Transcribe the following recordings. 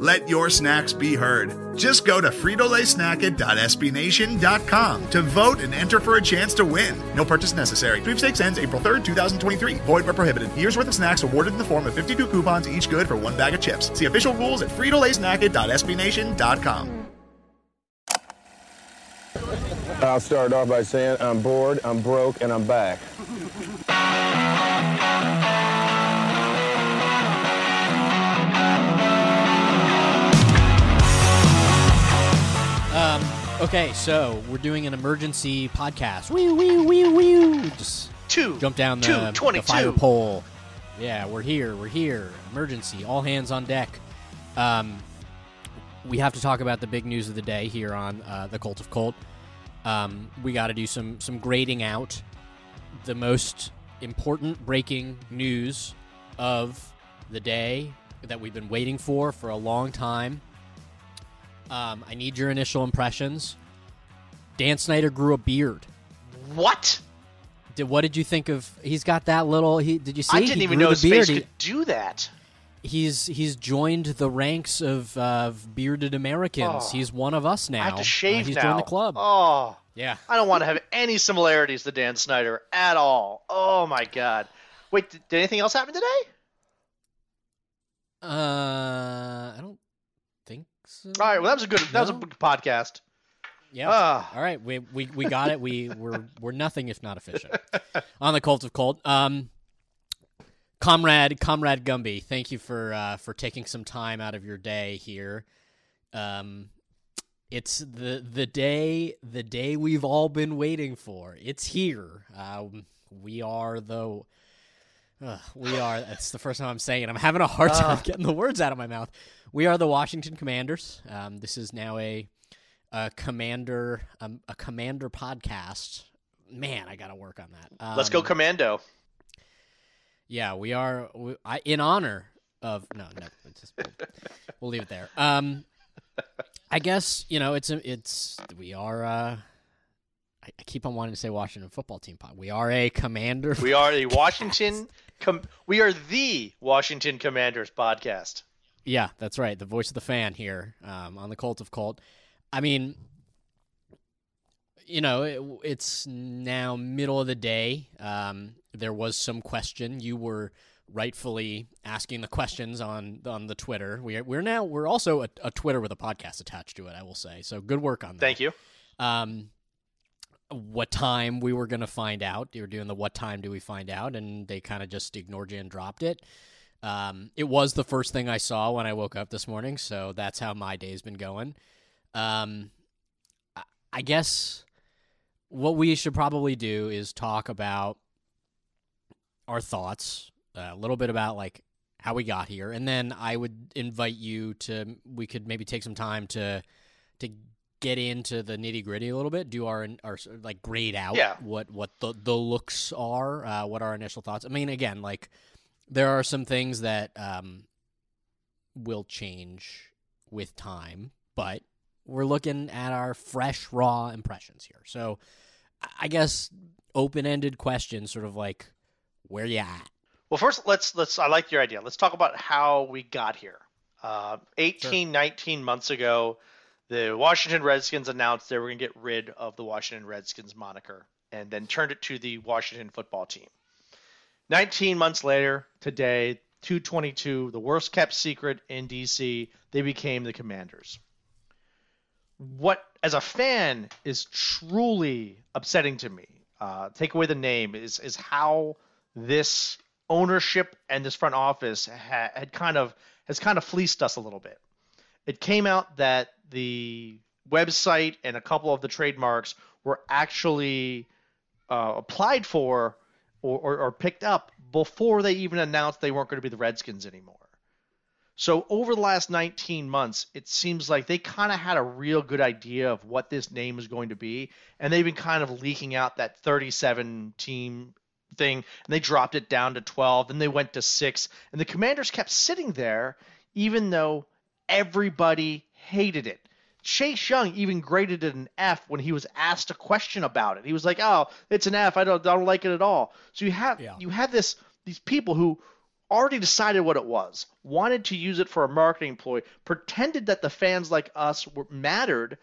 Let your snacks be heard. Just go to fritolaysnacket.sbnation.com to vote and enter for a chance to win. No purchase necessary. Sweepstakes ends April 3rd, 2023. Void where prohibited. Year's worth of snacks awarded in the form of 52 coupons, each good for one bag of chips. See official rules at fritolaysnacket.sbnation.com. I'll start off by saying I'm bored, I'm broke, and I'm back. Okay, so we're doing an emergency podcast. Wee wee wee wee. Just Two. jump down the, Two, the fire pole. Yeah, we're here. We're here. Emergency. All hands on deck. Um, we have to talk about the big news of the day here on uh, the Cult of Colt. Um, we got to do some some grading out the most important breaking news of the day that we've been waiting for for a long time. Um, I need your initial impressions. Dan Snyder grew a beard. What? Did what did you think of? He's got that little. He did you see? I didn't he even know his beard. face could do that. he's he's joined the ranks of uh, bearded Americans. Oh. he's one of us now. I have to Uh, shave he's now. joined the club. Oh, Yeah. I don't want to have any similarities to Dan Snyder at all. Oh my god. Wait, did, did anything else happen today? Uh, I don't so. All right. Well, that was a good. That was a good podcast. Yeah. Ah. All right, we we, we got it. We we're we're nothing if not efficient on the Cult of Colt. Um, comrade, comrade Gumbi, thank you for uh, for taking some time out of your day here. Um, it's the the day the day we've all been waiting for. It's here. Um, we are the. Uh, we are. That's the first time I'm saying it. I'm having a hard time Ah. getting the words out of my mouth. We are the Washington Commanders. Um, this is now a a commander um, a commander podcast. Man, I got to work on that. Um, Let's go commando. Yeah, we are we, I, in honor of no, no. Just, we'll leave it there. Um, I guess you know it's it's we are. Uh, I, keep on wanting to say Washington football team pod. We are a commander. We are the Washington. Com- we are the Washington Commanders podcast. Yeah, that's right. The voice of the fan here um, on the Cult of Colt. I mean, you know, it, it's now middle of the day. Um, there was some question. You were rightfully asking the questions on on the Twitter. We are, we're now we're also a, a Twitter with a podcast attached to it. I will say so. Good work on that. Thank you. Um, what time we were going to find out. You were doing the what time do we find out, and they kind of just ignored you and dropped it. Um, it was the first thing I saw when I woke up this morning, so that's how my day's been going. Um, I- I guess what we should probably do is talk about our thoughts, a little bit about like how we got here, and then I would invite you to. We could maybe take some time to to get into the nitty gritty a little bit, do our our like grade out Yeah. what what the the looks are, uh, what our initial thoughts. I mean, again, like there are some things that um, will change with time, but we're looking at our fresh, raw impressions here. So I guess open ended questions, sort of like, where you at? Well, first, let's let's. I like your idea. Let's talk about how we got here. Uh, 18, sure. 19 months ago, the Washington Redskins announced they were going to get rid of the Washington Redskins moniker and then turned it to the Washington football team. 19 months later, today, 222, the worst kept secret in DC, they became the Commanders. What, as a fan, is truly upsetting to me, uh, take away the name, is, is how this ownership and this front office ha- had kind of has kind of fleeced us a little bit. It came out that the website and a couple of the trademarks were actually uh, applied for or, or, or picked up before they even announced they weren't going to be the Redskins anymore. So over the last 19 months, it seems like they kind of had a real good idea of what this name is going to be, and they've been kind of leaking out that 37 team thing, and they dropped it down to 12, and they went to six, and the Commanders kept sitting there, even though everybody hated it. Chase Young even graded it an F when he was asked a question about it. He was like, "Oh, it's an F. I don't, I don't like it at all." So you have yeah. you have this these people who already decided what it was, wanted to use it for a marketing ploy, pretended that the fans like us were mattered.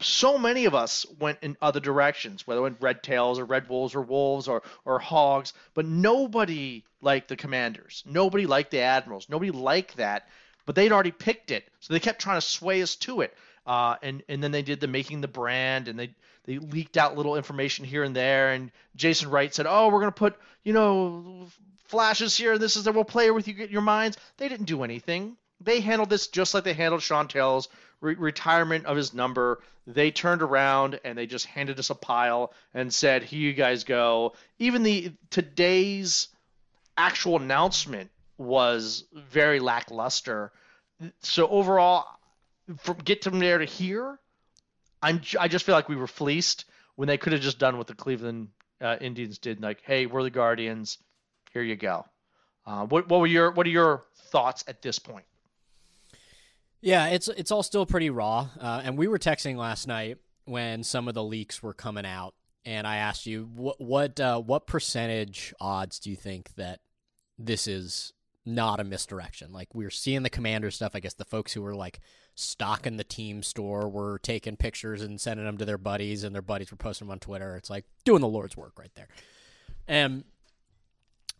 So many of us went in other directions, whether it went red tails or red wolves or wolves or or hogs, but nobody liked the commanders. Nobody liked the admirals. Nobody liked that, but they'd already picked it, so they kept trying to sway us to it. Uh, and and then they did the making the brand, and they they leaked out little information here and there. And Jason Wright said, "Oh, we're gonna put you know flashes here. And this is that we'll play with you get your minds." They didn't do anything. They handled this just like they handled Sean Taylor's re- retirement of his number. They turned around and they just handed us a pile and said, "Here you guys go." Even the today's actual announcement was very lackluster. So overall, from get from there to here, I'm I just feel like we were fleeced when they could have just done what the Cleveland uh, Indians did, like, hey, we're the Guardians, here you go. Uh, what what were your what are your thoughts at this point? Yeah, it's it's all still pretty raw, uh, and we were texting last night when some of the leaks were coming out, and I asked you what what uh, what percentage odds do you think that this is not a misdirection? Like we are seeing the commander stuff. I guess the folks who were like stocking the team store were taking pictures and sending them to their buddies, and their buddies were posting them on Twitter. It's like doing the Lord's work right there. And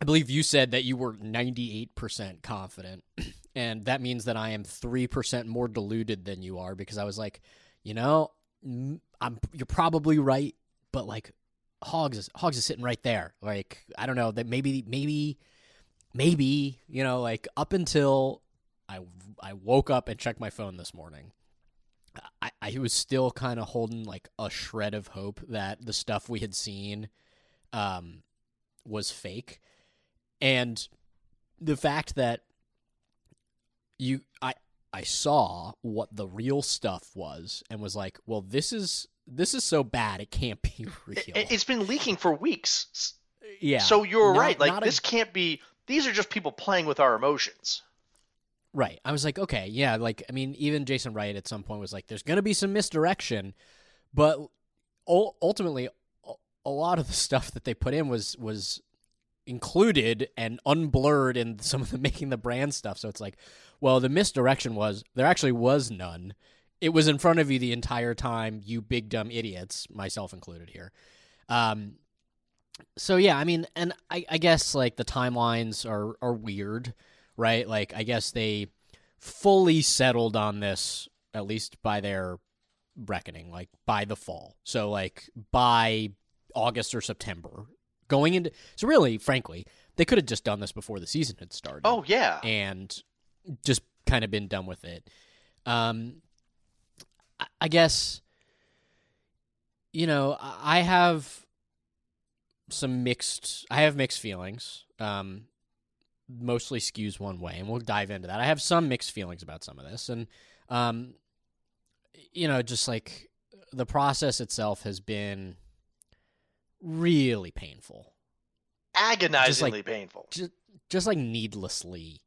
I believe you said that you were 98% confident, and that means that I am 3% more deluded than you are because I was like, you know, I'm you're probably right, but like Hogs is Hogs is sitting right there. Like I don't know that maybe maybe maybe you know like up until I I woke up and checked my phone this morning. I, I was still kind of holding like a shred of hope that the stuff we had seen um, was fake, and the fact that you I I saw what the real stuff was and was like, well, this is this is so bad it can't be real. It, has been leaking for weeks. Yeah. So you're not, right. Like this a... can't be. These are just people playing with our emotions. Right. I was like, okay, yeah, like I mean, even Jason Wright at some point was like, "There's going to be some misdirection," but ultimately, a lot of the stuff that they put in was was included and unblurred in some of the making the brand stuff. So it's like, well, the misdirection was there actually was none. It was in front of you the entire time, you big dumb idiots, myself included here. Um, so yeah, I mean, and I, I guess like the timelines are are weird right? Like, I guess they fully settled on this, at least by their reckoning, like by the fall. So, like, by August or September, going into. So, really, frankly, they could have just done this before the season had started. Oh, yeah. And just kind of been done with it. Um, I guess, you know, I have some mixed. I have mixed feelings. Um, mostly skews one way, and we'll dive into that. I have some mixed feelings about some of this, and um, you know, just like the process itself has been really painful, agonizingly just like, painful, just just like needlessly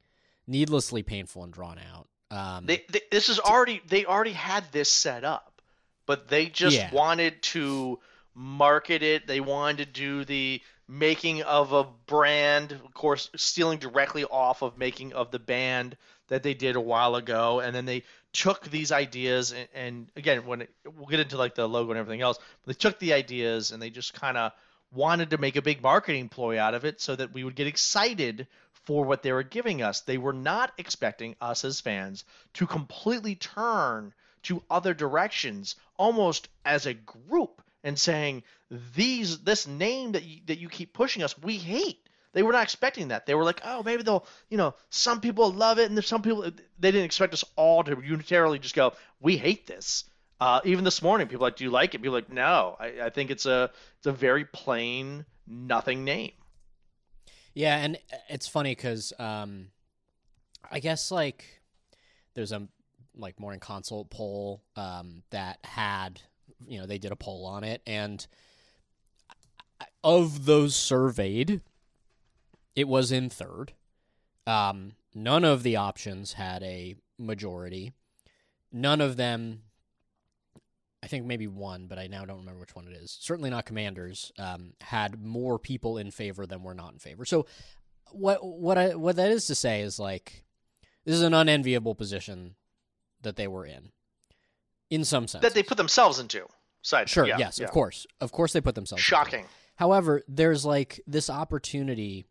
needlessly painful and drawn out. Um, they, they, this is already they already had this set up, but they just Yeah. wanted to market it. They wanted to do the making of a brand, of course, stealing directly off of making of the band that they did a while ago, and then they took these ideas and, and again, when it, we'll get into like the logo and everything else, but they took the ideas and they just kind of wanted to make a big marketing ploy out of it so that we would get excited for what they were giving us. They were not expecting us as fans to completely turn to other directions almost as a group and saying these this name that you, that you keep pushing us we hate. They were not expecting that. They were like, "Oh, maybe they'll, you know, some people love it and there's some people they didn't expect us all to unitarily just go, "We hate this." Uh, even this morning, people like, "Do you like it?" People like, "No, I, I think it's a it's a very plain, nothing name." Yeah, and it's funny because um, I guess like there's a like morning consult poll um, that had you know they did a poll on it, and of those surveyed, it was in third. Um, none of the options had a majority. None of them. I think maybe one, but I now don't remember which one it is. Certainly not Commanders. Um, had more people in favor than were not in favor. So, what what I what that is to say is like this is an unenviable position that they were in, in some sense. That they put themselves into. Side Sure. yeah, yes. yeah. Of course. Of course, they put themselves. into. Shocking. However, there's like this opportunity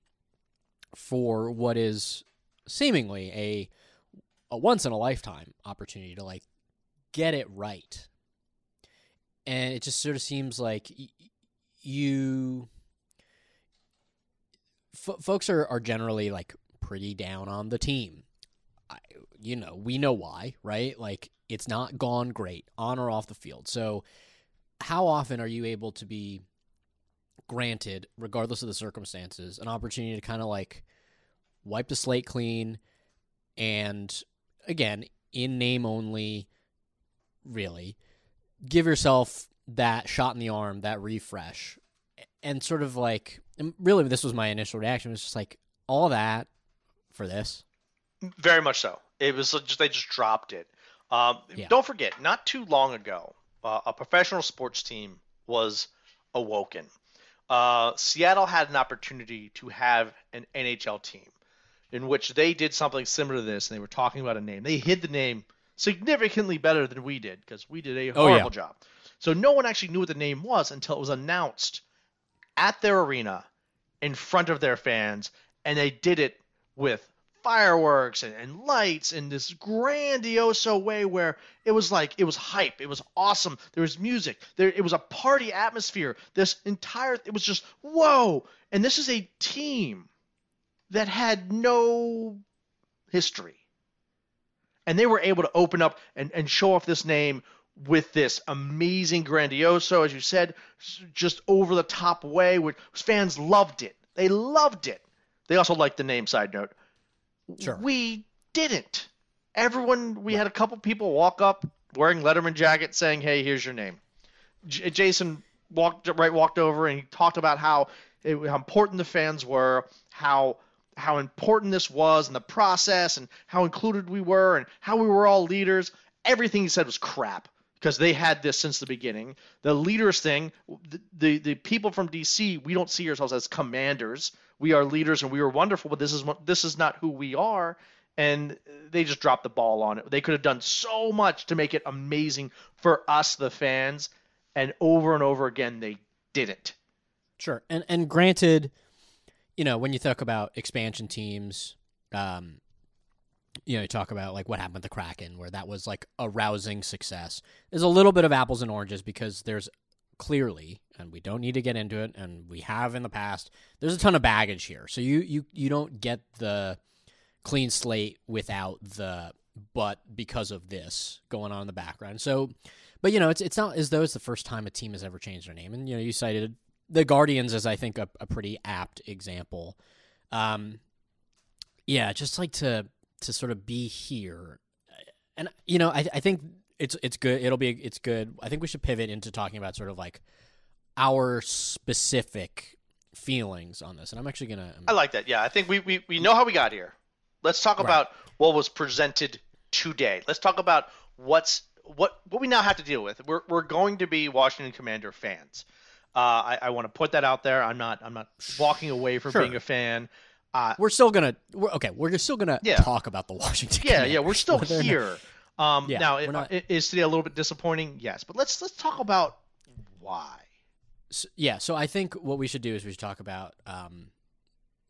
for what is seemingly a a once in a lifetime opportunity to like get it right. And it just sort of seems like y- you f- folks are are generally like pretty down on the team. I, you know, we know why, right? Like it's not gone great on or off the field. So how often are you able to be granted, regardless of the circumstances, an opportunity to kind of like wipe the slate clean and again, in name only, really, give yourself that shot in the arm, that refresh, and sort of like, really, this was my initial reaction. was just like all that for this. Very much so. It was just they just dropped it. Um, Yeah. Don't forget, not too long ago, uh, a professional sports team was awoken. Uh, Seattle had an opportunity to have an NHL team in which they did something similar to this, and they were talking about a name. They hid the name significantly better than we did because we did a Oh, yeah. horrible job. So no one actually knew what the name was until it was announced at their arena in front of their fans, and they did it with fireworks and, and lights in this grandioso way where it was like it was hype. It was awesome. There was music. There it was a party atmosphere. This entire it was just whoa. And this is a team that had no history. And they were able to open up and, and show off this name with this amazing grandioso as you said just over the top way which fans loved it. They loved it. They also liked the name side note Sure. we didn't. Everyone we had a couple people walk up wearing letterman jackets saying hey here's your name. J- jason walked right walked over and he talked about how, it, how important the fans were how how important this was in the process and how included we were and how we were all leaders. Everything he said was crap because they had this since the beginning. The leaders thing the, the the people from dc we don't see ourselves as commanders. We are leaders and we are wonderful but this is what this is not who we are. And they just dropped the ball on it. They could have done so much to make it amazing for us the fans and over and over again they didn't Sure. And and granted, you know, when you talk about expansion teams, um, you know, you talk about like what happened with the Kraken, where that was like a rousing success. There's a little bit of apples and oranges because there's clearly, and we don't need to get into it, and we have in the past. There's a ton of baggage here, so you you you don't get the clean slate without the but because of this going on in the background. So, but you know, it's it's not as though it's the first time a team has ever changed their name, and you know, you cited the Guardians as I think a, a pretty apt example. Um, yeah, just like to to sort of be here, and you know, I I think it's it's good. It'll be it's good. I think we should pivot into talking about sort of like our specific feelings on this, and I'm actually gonna. i like that yeah i think we, we, we know how we got here Let's talk Right. about what was presented today. Let's talk about what's what what we now have to deal with. We're we're going to be Washington Commander fans. Uh, I, I want to put that out there. I'm not I'm not walking away from Sure. being a fan. Uh, We're still gonna. We're, okay, we're still gonna Yeah. talk about the Washington. yeah, yeah, we're still whether or not- here. Um, Yeah, now, we're not- is today a little bit disappointing? Yes, but let's let's talk about why. S- yeah, so I think what we should do is we should talk about um,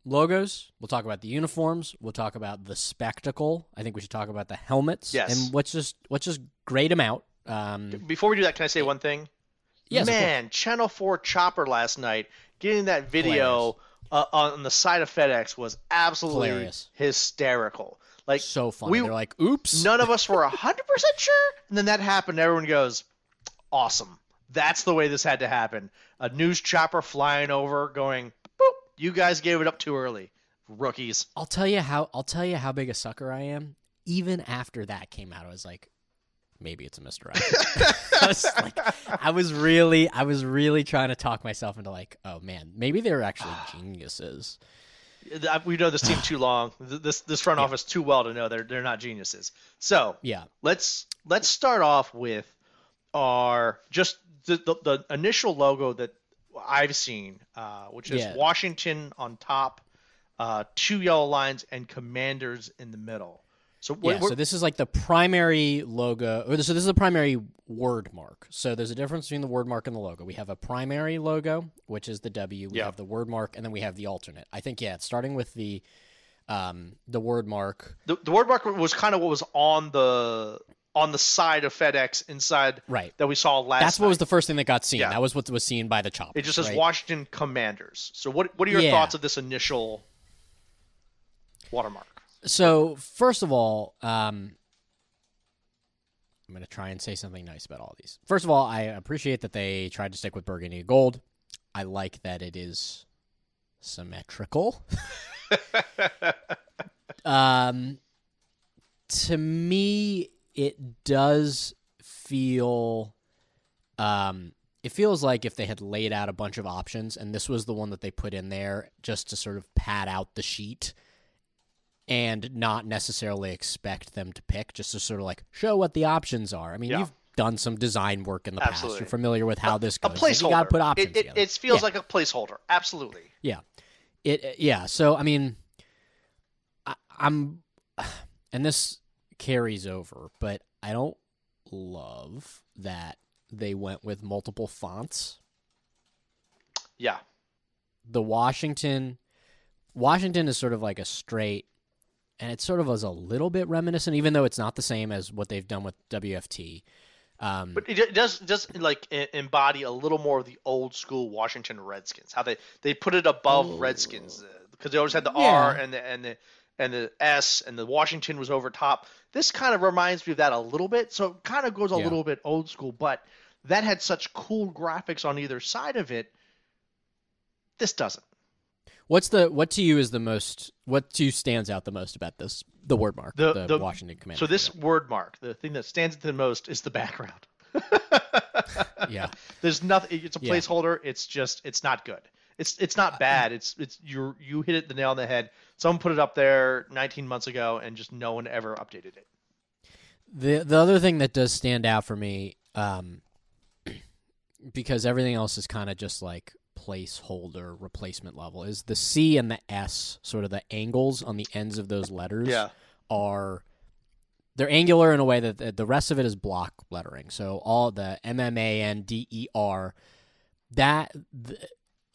logos. We'll talk about the uniforms. We'll talk about the spectacle. I think we should talk about the helmets. Yes. and let's just let's just grade them out. Um, Before we do that, can I say one thing? yes. Man, Channel 4 Chopper last night getting that video uh, on the side of FedEx was absolutely Hilarious. hysterical. Like so funny. we- They're like, "Oops." none of us were 100% sure, and then that happened. Everyone goes, "Awesome. That's the way this had to happen." A news chopper flying over going, "Boop, you guys gave it up too early. Rookies." I'll tell you how. I'll tell you how big a sucker I am. Even after that came out, I was like, maybe it's a misdirect. I was like, I was really, I was really trying to talk myself into like, oh man, maybe they're actually geniuses. We know this team too long. This this front office too well to know they're they're not geniuses. So Yeah. let's let's start off with our just the, the, the initial logo that I've seen, uh, which is Yeah. Washington on top, uh, two yellow lines, and Commanders in the middle. So what, Yeah, so this is like the primary logo, or so this is the primary word mark. So there's a difference between the word mark and the logo. We have a primary logo, which is the W. We Yeah. have the word mark, and then we have the alternate. I think yeah, it's starting with the um, the word mark. the, the word mark was kind of what was on the on the side of FedEx inside Right. that we saw last. That's what was the first thing that got seen. Yeah. That was what was seen by the chop. It just says right? Washington Commanders. So what what are your Yeah. thoughts of this initial word mark? So first of all, um, I'm going to try and say something nice about all these. First of all, I appreciate that they tried to stick with burgundy gold. I like that it is symmetrical. um, to me, it does feel. Um, it feels like if they had laid out a bunch of options and this was the one that they put in there just to sort of pad out the sheet and not necessarily expect them to pick, just to sort of like show what the options are. I mean, Yeah. you've done some design work in the past. You're familiar with how this A goes. Like, placeholder. you got to put options It, it, it feels Yeah. like a placeholder. Absolutely. Yeah. It yeah, so I mean I, I'm and this carries over, but I don't love that they went with multiple fonts. Yeah. The Washington Washington is sort of like a straight and it sort of was a little bit reminiscent even though it's not the same as what they've done with WFT. Um But it, does does like embody a little more of the old school Washington Redskins. How they they put it above Redskins because they always had the R and the and the and the S and the Washington was over top. This kind of reminds me of that a little bit. So it kind of goes a Yeah. little bit old school, but that had such cool graphics on either side of it. This doesn't. What's the what to you is the most what to you stands out the most about this the word mark The- the, the- Washington Commanders? So this word mark, the thing that stands out the most is the background. yeah There's nothing. It's a Yeah. placeholder. It's just. It's not good. It's it's not bad. It's it's you you hit it the nail on the head. Someone put it up there 19 months ago, and just no one ever updated it. The the other thing that does stand out for me, um, because everything else is kind of just like placeholder replacement level, is the C and the S, sort of the angles on the ends of those letters, Yeah. are they're angular in a way that the, rest of it is block lettering. So all the M M A N D E R, that the,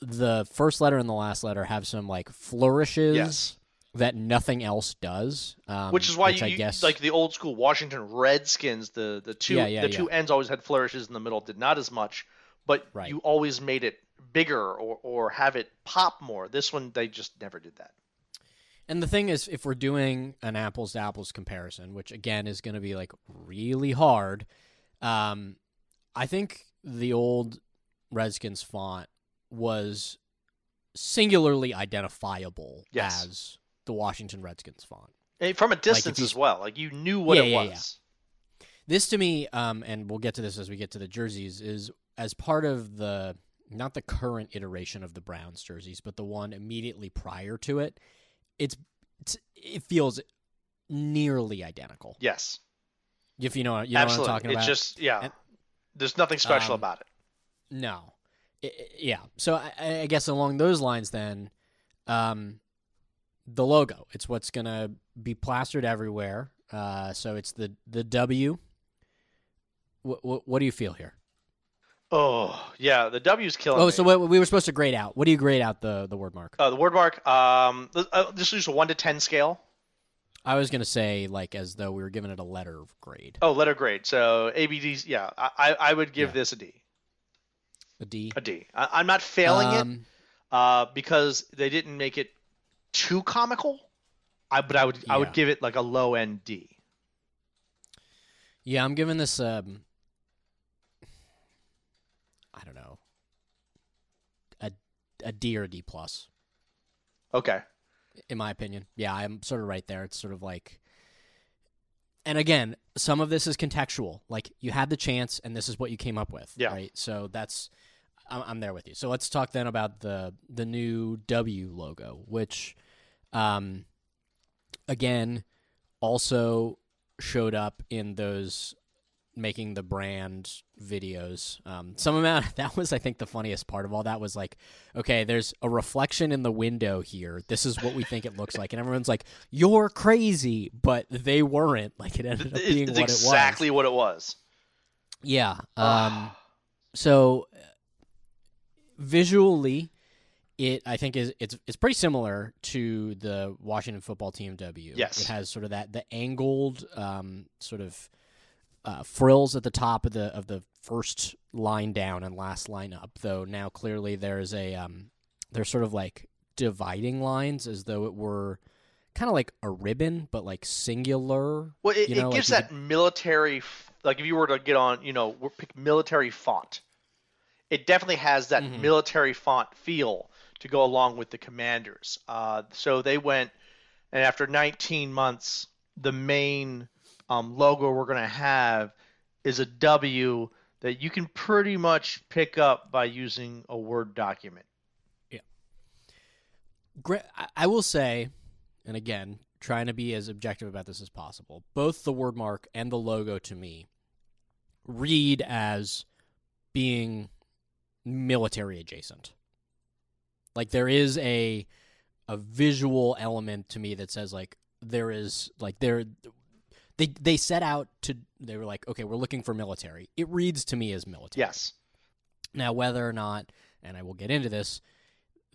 the first letter and the last letter have some like flourishes. Yes. That nothing else does, um, Which is why which you, I guess like the old school Washington Redskins. The the two Yeah, yeah, the two ends always had flourishes in the middle. Did not as much, but Right. you always made it bigger or or have it pop more. This one they just never did that. And the thing is, if we're doing an apples to apples comparison, which again is going to be like really hard, um, I think the old Redskins font was singularly identifiable Yes. as the Washington Redskins font. And from a distance you- as well. Like you knew what Yeah, it yeah, yeah. was. This to me, um, and we'll get to this as we get to the jerseys, is as part of the not the current iteration of the Browns jerseys, but the one immediately prior to it. It's it's it feels nearly identical. Yes, If you know, you know absolutely. what I'm talking about. It's just yeah. And- There's nothing special Um, about it. No. I- I- yeah. So I, I guess along those lines, then, um, the logo. It's what's gonna be plastered everywhere. Uh, so it's the the W. What what, what do you feel here? Oh yeah, the W's killing Oh, me. so what, we were supposed to grade out. What do you grade out the the word mark? Uh, the word mark. Um, uh, just use a one to ten scale. I was gonna say like as though we were giving it a letter grade. Oh, letter grade. So ABD's. Yeah, I I- I would give Yeah. this a D. A D. A D. I, I'm not failing it Um, uh, because they didn't make it too comical. I but I would I would give it like a low end D. Yeah, I'm giving this um I don't know. A a D or a D plus, Okay. in my opinion. Yeah, I'm sort of right there. It's sort of like and again, some of this is contextual. Like you had the chance and this is what you came up with. Yeah. Right. So that's I'm, I'm there with you. So let's talk then about the the new W logo, which um again also showed up in those making the brand videos. Um, some amount that was, I think, the funniest part of all that was like, okay, there's a reflection in the window here. This is what we think it looks like, and everyone's like, "You're crazy," but they weren't. Like it ended up being it's what exactly it was. what it was. Yeah. Um, so uh, visually, it I think is it's it's pretty similar to the Washington football team W. Yes. it has sort of that the angled um, sort of uh, frills at the top of the of the first line down and last line up. Though now clearly there's a um, there's sort of like dividing lines as though it were kind of like a ribbon, but like singular. Well, it, you know, it like gives you that military, like if you were to get on, you know, pick military font, it definitely has that Mhm. military font feel to go along with the commanders. Uh, so they went, and after 19 months, the main um, logo we're going to have is a W that you can pretty much pick up by using a Word document. Gra- I- I will say, and again, trying to be as objective about this as possible, both the word mark and the logo to me read as being military adjacent. Like there is a a visual element to me that says like there is like there they they set out to they were like okay we're looking for military. It reads to me as military. Yes. Now, whether or not, and I will get into this,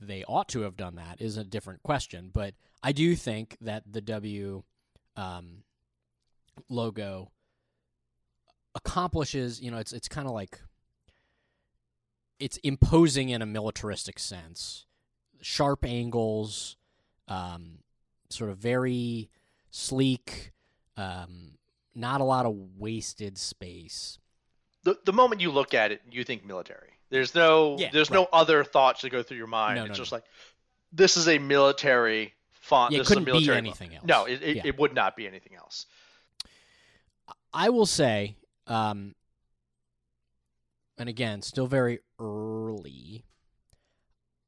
they ought to have done that is a different question. But I do think that the W um, logo accomplishes, you know, it's it's kind of like it's imposing in a militaristic sense, sharp angles, um, sort of very sleek, um, not a lot of wasted space. the the moment you look at it, you think military. There's no Yeah, there's right. no other thoughts that go through your mind. No, it's no, just no. like this is a military font. Yeah, it this couldn't be anything font. else. No, it, it, Yeah. it would not be anything else. I will say, um, and again, still very early.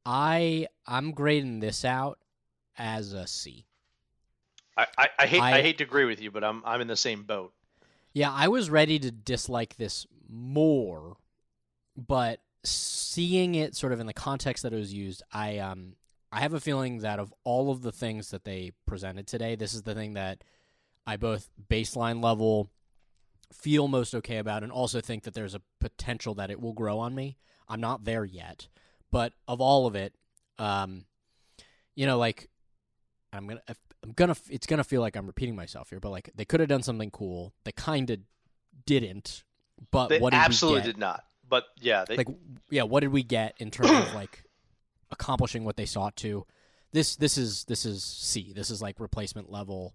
I I'm grading this out as a C. I, I, I hate I, I- hate to agree with you, but I'm I'm in the same boat. Yeah, I was ready to dislike this more, but seeing it sort of in the context that it was used, I um I have a feeling that of all of the things that they presented today, this is the thing that I both baseline level feel most okay about and also think that there's a potential that it will grow on me. I'm not there yet, but of all of it, um you know like I'm going to I'm gonna. It's gonna feel like I'm repeating myself here, but like they could have done something cool. They kind of didn't. But They what did absolutely we get? did not. But yeah, they, Like, yeah, what did we get in terms of like accomplishing what they sought to? This this is this is C. This is like replacement level.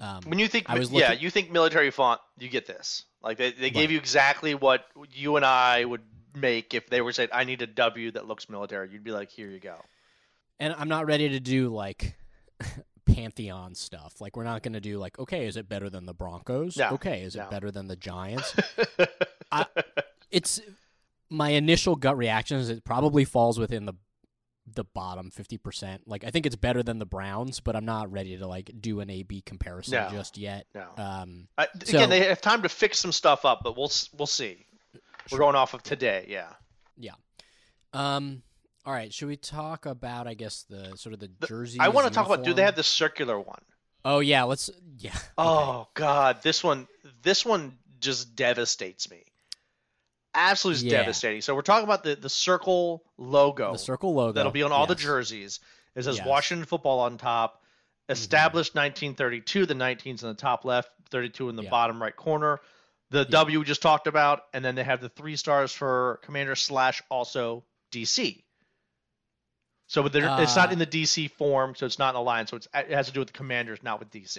Um, when you think I was yeah, you think military font, you get this. Like they, they gave Right. you exactly what you and I would make if they were saying I need a W that looks military. You'd be like, here you go. and I'm not ready to do like pantheon stuff. Like we're not going to do like, okay, is it better than the Broncos? No, okay, is no. it better than the Giants? it's my initial gut reaction is it probably falls within the the bottom 50%. Like I think it's better than the Browns, but I'm not ready to like do an A/B comparison No. just yet. No. Um, Uh, So- again, they have time to fix some stuff up, but we'll we'll see. We're going off of today, yeah. yeah. Um. All right. Should we talk about I guess the sort of the The- jersey? I want to talk about. Do they have the circular one? Oh yeah. Let's. Yeah. okay. Oh God, this one, this one just devastates me. Absolutely Yeah. devastating. So we're talking about the the circle logo. the circle logo that'll be on all the jerseys. It says Yes. Mm-hmm. Washington football on top. Established 1932. The 19's in the top left, 32 in the Yeah. bottom right corner. The W we just talked about, and then they have the three stars for Commander slash also DC. So but they're- it's not Uh, in the DC form, so it's not an alliance. So it's, it has to do with the Commanders, not with DC.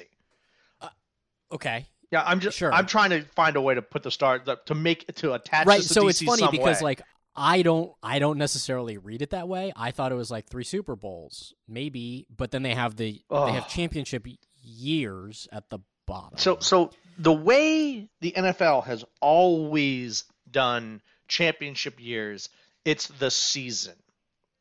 Okay. Yeah, I'm just Sure. I'm trying to find a way to put the star the, to make to attach right to so DC it's funny because way. like i don't i don't necessarily read it that way i thought it was like three super bowls maybe but then they have the they have championship years at the bottom So so the way the NFL has always done championship years, it's the season.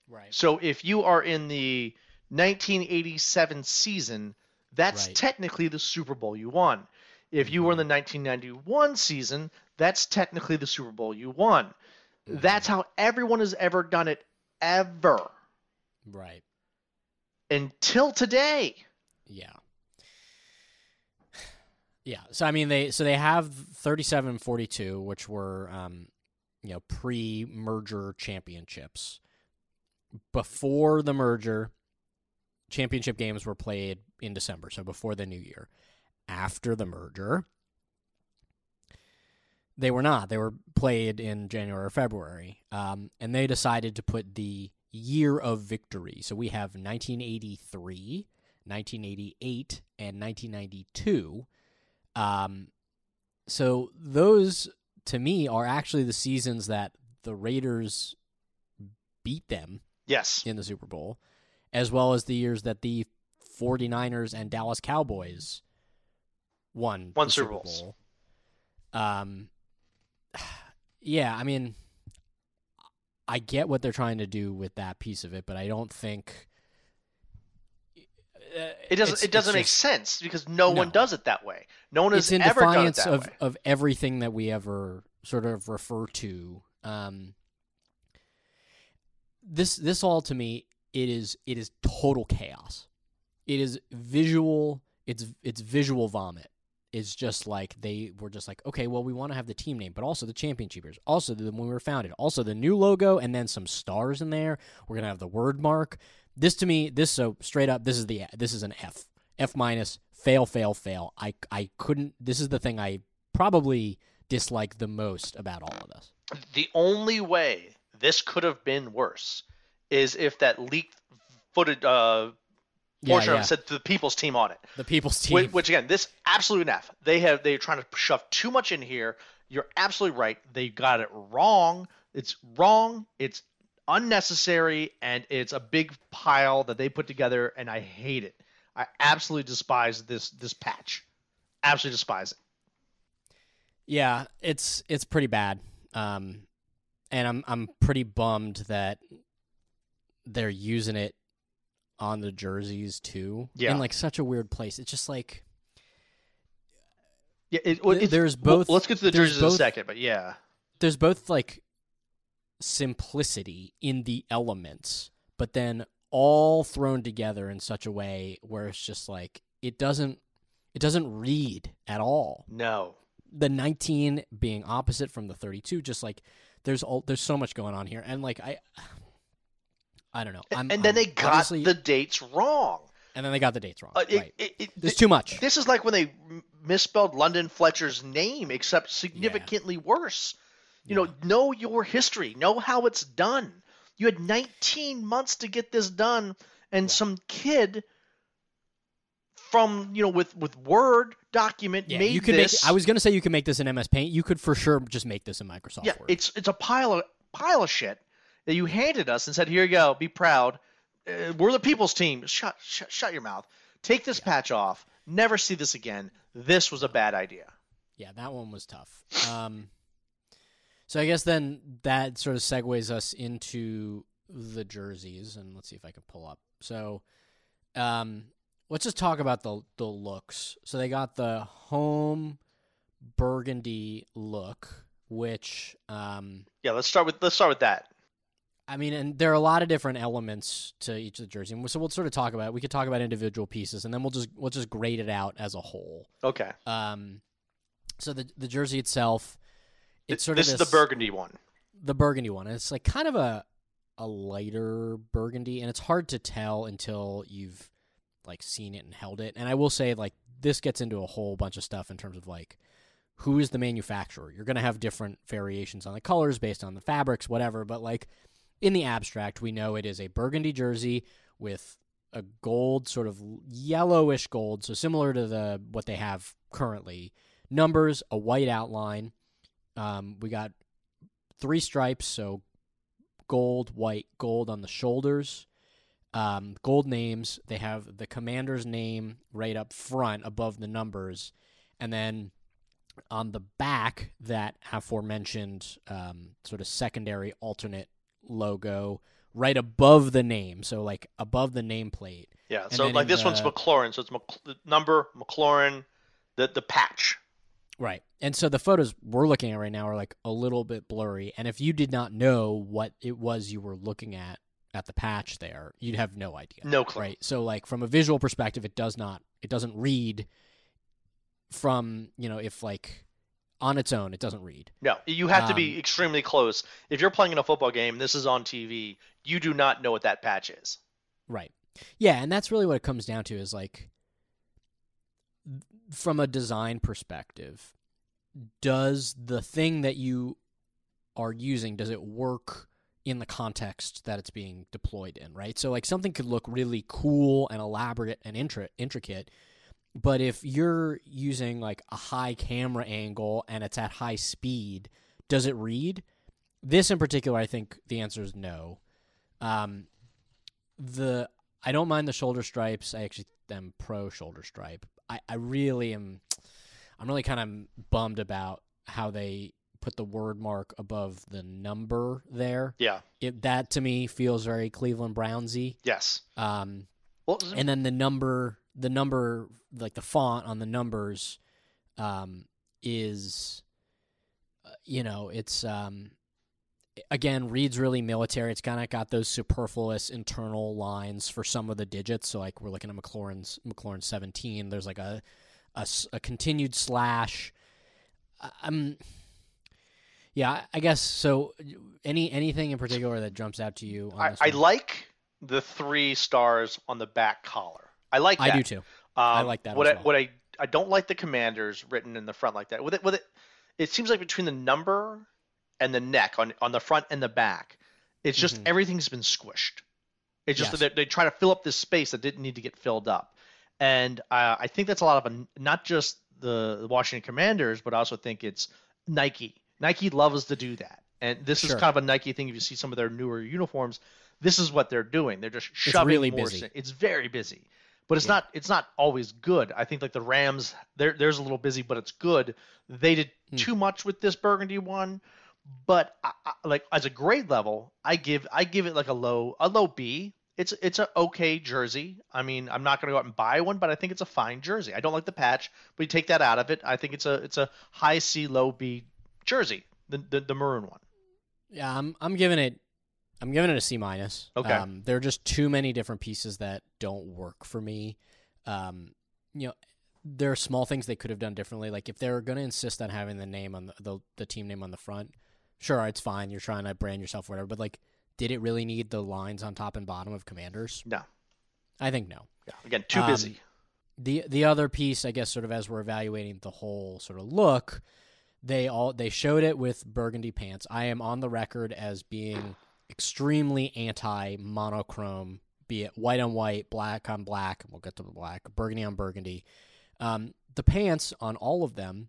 Right So if you are in the 1987 season, that's Right. technically the Super Bowl you won. If you were in the 1991 season, that's technically the Super Bowl you won. That's how everyone has ever done it ever right until today. yeah yeah so i mean they so they have 37 42 which were um you know pre-merger championships before the merger championship games were played in december so before the new year. After the merger they were not. They were played in january or february um, and they decided to put the year of victory. So we have 1983 1988 and 1992 um, so those to me are actually the seasons that the raiders beat them Yes. in the Super Bowl, as well as the years that the 49ers and Dallas Cowboys won the Super Bowls. Bowl. Um, yeah, I mean, I get what they're trying to do with that piece of it, but I don't think uh, It doesn't. it doesn't it's make just- sense because no, one does it that way. No one It's has in ever done it defiance that of way. of everything that we ever sort of refer to. Um, this this all to me it is it is total chaos. It is visual. It's it's visual vomit. It's just like they were just like, okay, well, we want to have the team name, but also the championship years, also the, when we were founded, also the new logo, and then some stars in there. We're gonna have the word mark. This to me, this so straight up, this is the this is an F, F minus, fail, fail, fail. I I couldn't. This is the thing I probably dislike the most about all of this. The only way this could have been worse is if that leaked footage uh, Yeah, portion of it said the people's team on it. The people's team. Which, which again, this absolute F. They have they're trying to shove too much in here. You're absolutely right. They got it wrong. It's wrong. It's unnecessary, and it's a big pile that they put together, and I hate it. I absolutely despise this this patch. Absolutely despise it. Yeah, it's it's pretty bad. Um, and I'm I'm pretty bummed that they're using it on the jerseys too. Yeah. In like such a weird place. It's just like Yeah, it, Th- there's well, both- let's get to the jerseys in a second, but yeah, there's both like simplicity in the elements, but then all thrown together in such a way where it's just like it doesn't it doesn't read at all. no. the 19 being opposite from the 32 just like there's all there's so much going on here. And like i i don't know. I'm, and then I'm they got obviously- the dates wrong. and then they got the dates wrong. Uh, it- right. it- it- there's th- too much. This is like when they misspelled London Fletcher's name, except significantly worse. You know, know your history, know how it's done. You had 19 months to get this done, and some kid from you know with with Word document yeah, made you could this. make i was gonna say you could make this in ms paint you could for sure just make this in microsoft yeah, word it's it's a pile of pile of shit that you handed us and said, "Here you go, be proud. Uh, we're the people's team. Shut shut shut your mouth. Take this patch off. Never see this again. This was a bad idea." yeah that one was tough um so i guess then that sort of segues us into the jerseys, and let's see if I can pull up. So, um, let's just talk about the the looks. So they got the home burgundy look, which um, yeah, let's start with let's start with that. I mean, and there are a lot of different elements to each of the jerseys. so we'll sort of talk about. It. We could talk about individual pieces, and then we'll just we'll just grade it out as a whole. Okay. Um, so the the jersey itself, it's sort this of this is the burgundy one. the burgundy one. It's like kind of a a lighter burgundy, and it's hard to tell until you've like seen it and held it. And I will say, like this gets into a whole bunch of stuff in terms of like who is the manufacturer. You're going to have different variations on the colors based on the fabrics, whatever. But like in the abstract, we know it is a burgundy jersey with a gold, sort of yellowish gold, so similar to the what they have currently. Numbers, a white outline. Um, we got three stripes, so gold, white, gold on the shoulders. Um, gold names. They have the commander's name right up front above the numbers, and then on the back that aforementioned um, sort of secondary alternate logo right above the name, so like above the nameplate. Yeah. And So like this one's McLaurin, so it's Mc, number McLaurin, the the patch. Right. And so the photos we're looking at right now are like a little bit blurry. And if you did not know what it was you were looking at at the patch there, you'd have no idea. No clue. Right. So like from a visual perspective, it does not it doesn't read from, you know, if like on its own, it doesn't read. No, you have to Um, be extremely close. If you're playing in a football game, this is on TV. You do not know what that patch is. Right. Yeah, and that's really what it comes down to is like from a design perspective, does the thing that you are using does it work in the context that it's being deployed in, right? So like something could look really cool and elaborate and intri- intricate, but if you're using like a high camera angle and it's at high speed, does it read? This in particular, I think the answer is no. Um, the I don't mind the shoulder stripes. I actually am pro shoulder stripe. I, I really am. I'm really kind of bummed about how they put the word mark above the number there. Yeah. It, that to me feels very Cleveland Brownsy. Yes. Um, Well, and then the number, the number, like the font on the numbers, um, is, uh, you know, it's um, again reads really military. It's kind of got those superfluous internal lines for some of the digits. So like we're looking at McLaurin's McLaurin seventeen. There's like a, a continued slash. I'm. Yeah, I- guess so. Any anything in particular that jumps out to you? On I, I like the three stars on the back collar. I like that. I do too. Um, I like that What as I well. what I I don't like the commanders written in the front like that. With it with it, it seems like between the number and the neck on on the front and the back, it's just Mhm. everything's been squished. It's just Yes. that they, they try to fill up this space that didn't need to get filled up, and uh, I think that's a lot of a, not just the, the Washington Commanders, but I also think it's Nike. Nike loves to do that, and this is kind of a Nike thing. If you see some of their newer uniforms, this is what they're doing. They're just shoving it's really more busy. It's very busy but it's Yeah. not it's not always good. I think like the Rams, they're there's a little busy, but it's good. They did Hmm. too much with this burgundy one, but I, I, like as a grade level, I give I give it like a low a low B. It's it's a okay jersey. I mean, I'm not gonna go out and buy one, but I think it's a fine jersey. I don't like the patch, but you take that out of it, I think it's a it's a high C low B jersey, the the, the maroon one. Yeah, I'm I'm giving it I'm giving it a C minus. Okay. Um, there are just too many different pieces that don't work for me. Um, you know, there are small things they could have done differently. Like if they're going to insist on having the name on the, the the team name on the front, sure, it's fine. You're trying to brand yourself, or whatever. But like, did it really need the lines on top and bottom of Commanders? No, I think no. yeah, again, too Um, busy. the the other piece, I guess, sort of as we're evaluating the whole sort of look, they all they showed it with burgundy pants. I am on the record as being extremely anti monochrome, be it white on white, black on black. We'll get to the black, burgundy on burgundy. Um, the pants on all of them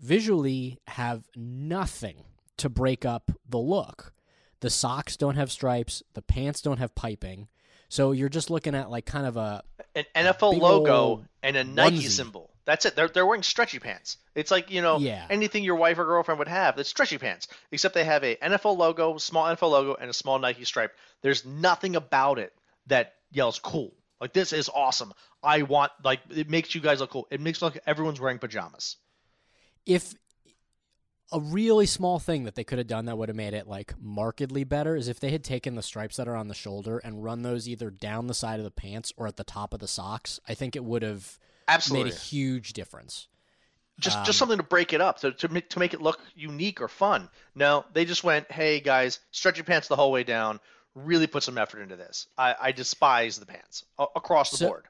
visually have nothing to break up the look. The socks don't have stripes. The pants don't have piping. So you're just looking at like kind of a An NFL logo and a Nike onesie. symbol. That's it. They're they're wearing stretchy pants. It's like you know Yeah. anything your wife or girlfriend would have. It's stretchy pants, except they have a NFL logo, small NFL logo, and a small Nike stripe. There's nothing about it that yells cool. Like this is awesome. I want like it makes you guys look cool. It makes look like everyone's wearing pajamas. if a really small thing that they could have done that would have made it like markedly better is if they had taken the stripes that are on the shoulder and run those either down the side of the pants or at the top of the socks. I think it would have Absolutely. made a huge difference. just Um, just something to break it up to to make, to make it look unique or fun. No, they just went, "Hey guys, stretch your pants the whole way down. Really put some effort into this." I, I despise the pants a- across the So- board.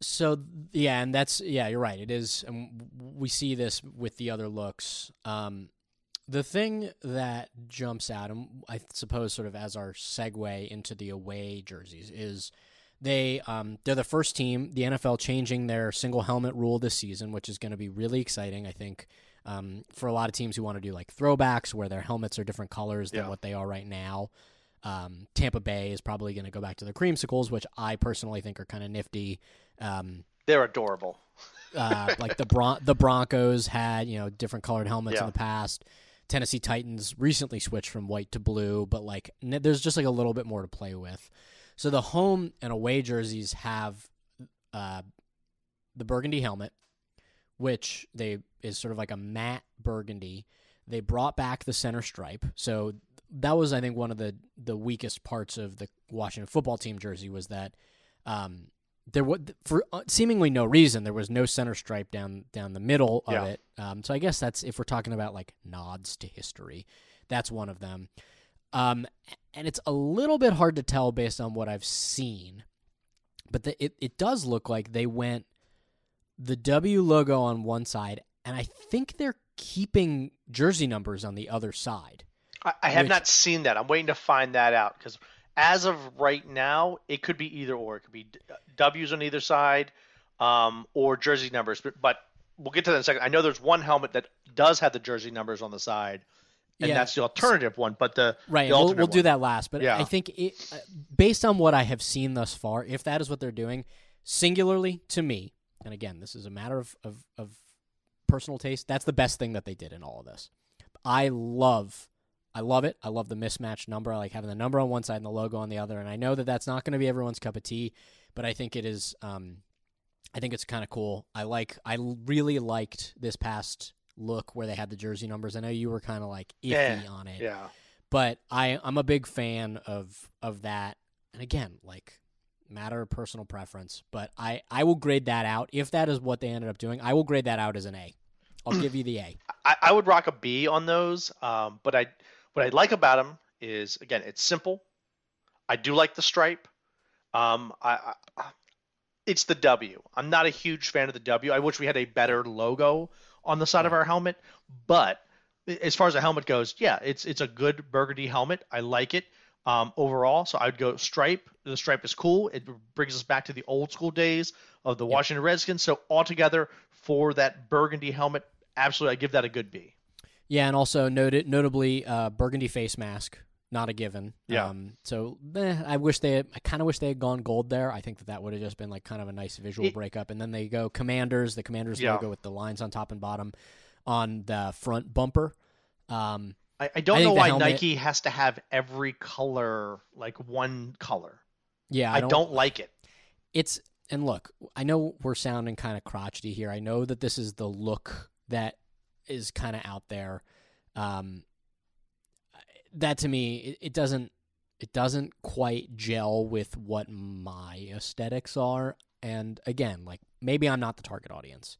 So yeah, and that's yeah, you're right. It is, and we see this with the other looks. Um, the thing that jumps out, and I suppose, sort of as our segue into the away jerseys, is they um, they're the first team. The NFL changing their single helmet rule this season, which is going to be really exciting. I think um, for a lot of teams who want to do like throwbacks, where their helmets are different colors than Yeah. what they are right now. Um, Tampa Bay is probably going to go back to their creamsicles, which I personally think are kind of nifty. Um, They're adorable. uh, like the Bron- the Broncos had you know different colored helmets in the past. Tennessee Titans recently switched from white to blue, but like n- there's just like a little bit more to play with. So the home and away jerseys have uh, the burgundy helmet, which they is sort of like a matte burgundy. They brought back the center stripe, so that was I think one of the the weakest parts of the Washington football team jersey was that um, there was for uh, seemingly no reason there was no center stripe down down the middle of Yeah. it. Um, so I guess that's if we're talking about like nods to history, that's one of them. Um, and it's a little bit hard to tell based on what I've seen, but the, it it does look like they went the W logo on one side, and I think they're keeping jersey numbers on the other side. I, I have Which- not seen that. I'm waiting to find that out because as of right now, it could be either or. It could be W's on either side, um, or jersey numbers. But, but we'll get to that in a second. I know there's one helmet that does have the jersey numbers on the side, and Yeah. that's the alternative one. But the Right, the we'll, we'll do that last. But Yeah. I think it, uh, based on what I have seen thus far, if that is what they're doing, singularly to me, and again, this is a matter of, of, of personal taste, that's the best thing that they did in all of this. I love, I love it. I love the mismatched number. I like having the number on one side and the logo on the other. And I know that that's not going to be everyone's cup of tea, but I think it is. Um, I think it's kind of cool. I like. I really liked this past look where they had the jersey numbers. I know you were kind of like iffy Yeah, on it Yeah. but I I'm a big fan of of that. And again, like matter of personal preference, but I I will grade that out if that is what they ended up doing. I will grade that out as an A. I'll give you the A. I, I would rock a B on those. Um, but I what I like about them is again it's simple. I do like the stripe. Um, I, I it's the W. I'm not a huge fan of the W. I wish we had a better logo on the side of our helmet. But as far as the helmet goes, yeah, it's it's a good burgundy helmet. I like it um, overall. So I would go stripe. The stripe is cool. It brings us back to the old school days of the Washington Redskins. So altogether, for that burgundy helmet, absolutely, I give that a good B. Yeah, and also noted notably uh, burgundy face mask, not a given. Yeah. Um, so eh, I wish they I kind of wish they had gone gold there. I think that that would have just been like kind of a nice visual It- breakup. And then they go commanders, the commanders Yeah. logo with the lines on top and bottom on the front bumper. Um, I, I don't I know why helmet- Nike has to have every color like one color. yeah, I don't, like it. it's and look, I know we're sounding kind of crotchety here. I know that this is the look that is kind of out there. Um, that to me, it, it doesn't it doesn't quite gel with what my aesthetics are. And again, like maybe I'm not the target audience.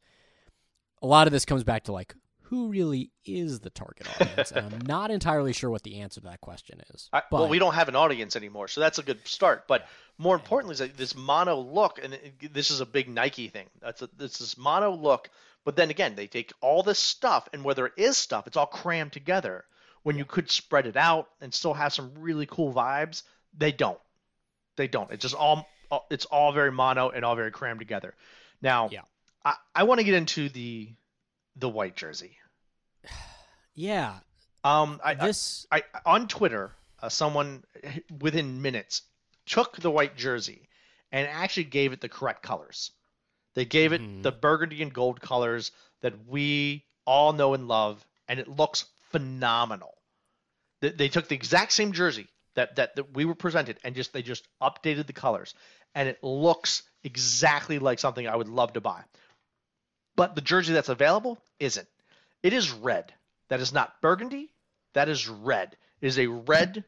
A lot of this comes back to like who really is the target audience, and I'm not entirely sure what the answer to that question is. I, but well, we don't have an audience anymore, so that's a good start. But more importantly, is that this mono look, and it- this is a big Nike thing. That's a, this is mono look. But then again, they take all this stuff, and where there is stuff, it's all crammed together. When you could spread it out and still have some really cool vibes, they don't. They don't. It's just all. It's all very mono and all very crammed together. Now, Yeah. I, I want to get into the the white jersey. yeah, Um, I, I- this I on Twitter, uh, someone within minutes took the white jersey and actually gave it the correct colors. They gave it Mhm. the burgundy and gold colors that we all know and love, and it looks phenomenal. They, they took the exact same jersey that, that that we were presented, and just they just updated the colors, and it looks exactly like something I would love to buy. But the jersey that's available isn't. It is red. That is not burgundy. That is red. It is a red,